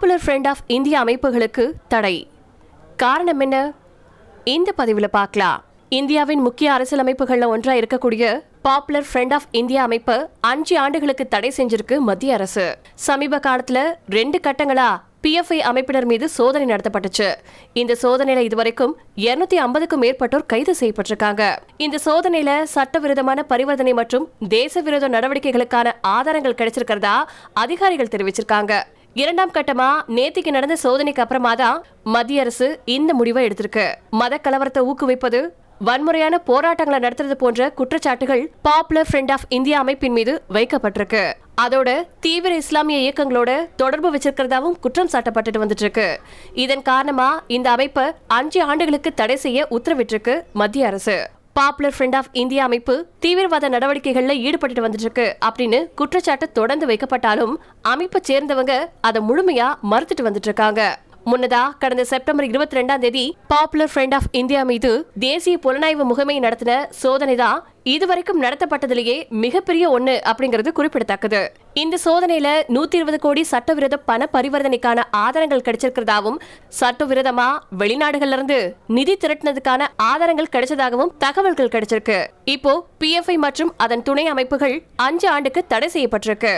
Popular friend of India அமைப்புகளுக்கு தடை. காரணம் என்ன? இந்த பதிவில் பார்க்கலாம். இந்தியாவின் முக்கிய அரசியலமைப்புகளில் ஒன்றாக இருக்கக்கூடிய பாப்புலர் ஃப்ரெண்ட் ஆஃப் இந்தியா அமைப்பு அஞ்சு ஆண்டுகளுக்கு தடை செஞ்சிருக்கு மத்திய அரசு. சமீப காலத்தில் ரெண்டு கட்டங்களா பிஎஃப்ஐ அமைப்பினர் மீது சோதனை நடத்தப்பட்டுச்சு. இந்த சோதனையில இதுவரைக்கும் இருநூத்தி ஐம்பதுக்கும் மேற்பட்டோர் கைது செய்யப்பட்டிருக்காங்க. இந்த சோதனையில சட்டவிரோதமான பரிவர்த்தனை மற்றும் தேச விரோத நடவடிக்கைகளுக்கான ஆதாரங்கள் கிடைச்சிருக்கிறதா அதிகாரிகள் தெரிவிச்சிருக்காங்க. இரண்டாம் கட்டமா? நேத்திக்கு நடந்த சோதனைக்கு அப்புறமா தான் மத்திய அரசு இந்த முடிவை எடுத்திருக்கு. மத கலவரத்தை ஊக்குவிப்பது வன்முறையான போராட்டங்களை நடத்துறது போன்ற குற்றச்சாட்டுகள் பாப்புலர் ஃப்ரெண்ட் ஆஃப் இந்தியா அமைப்பின் மீது வைக்கப்பட்டிருக்கு. அதோட தீவிர இஸ்லாமிய இயக்கங்களோட தொடர்பு வச்சிருக்கிறதாவும் குற்றம் சாட்டப்பட்டுட்டு வந்துட்டு இருக்கு இதன் காரணமா இந்த அமைப்பை அஞ்சு ஆண்டுகளுக்கு தடை செய்ய உத்தரவிட்டிருக்கு மத்திய அரசு. பாப்புலர் ஃப்ரெண்ட் ஆஃப் இந்தியா அமைப்பு தீவிரவாத நடவடிக்கைகளில் ஈடுபட்டு வந்துட்டு இருக்கு அப்படின்னு குற்றச்சாட்டு தொடர்ந்து வைக்கப்பட்டாலும் அமைப்பை சேர்ந்தவங்க அதை முழுமையா மறுத்துட்டு வந்துட்டு இருக்காங்க முன்னதா கடந்த செப்டம்பர் இருபத்தி ரெண்டாம் தேதி பாப்புலர் ஃப்ரெண்ட் ஆஃப் இந்தியா மீது தேசிய புலனாய்வு முகமை நடத்தின சோதனை தான் இதுவரைக்கும் நடத்தப்பட்டதிலேயே மிகப்பெரிய ஒண்ணு அப்படிங்கிறது குறிப்பிடத்தக்கது. இந்த சோதனையில நூத்தி இருபது கோடி சட்டவிரோத பண பரிவர்த்தனைக்கான ஆதாரங்கள் கிடைச்சிருக்கிறதாவும் சட்டவிரோதமா வெளிநாடுகள்ல இருந்து நிதி திரட்டினதுக்கான ஆதாரங்கள் கிடைச்சதாகவும் தகவல்கள் கிடைச்சிருக்கு. இப்போ பிஎஃப்ஐ மற்றும் அதன் துணை அமைப்புகள் அஞ்சு ஆண்டுக்கு தடை செய்யப்பட்டிருக்கு.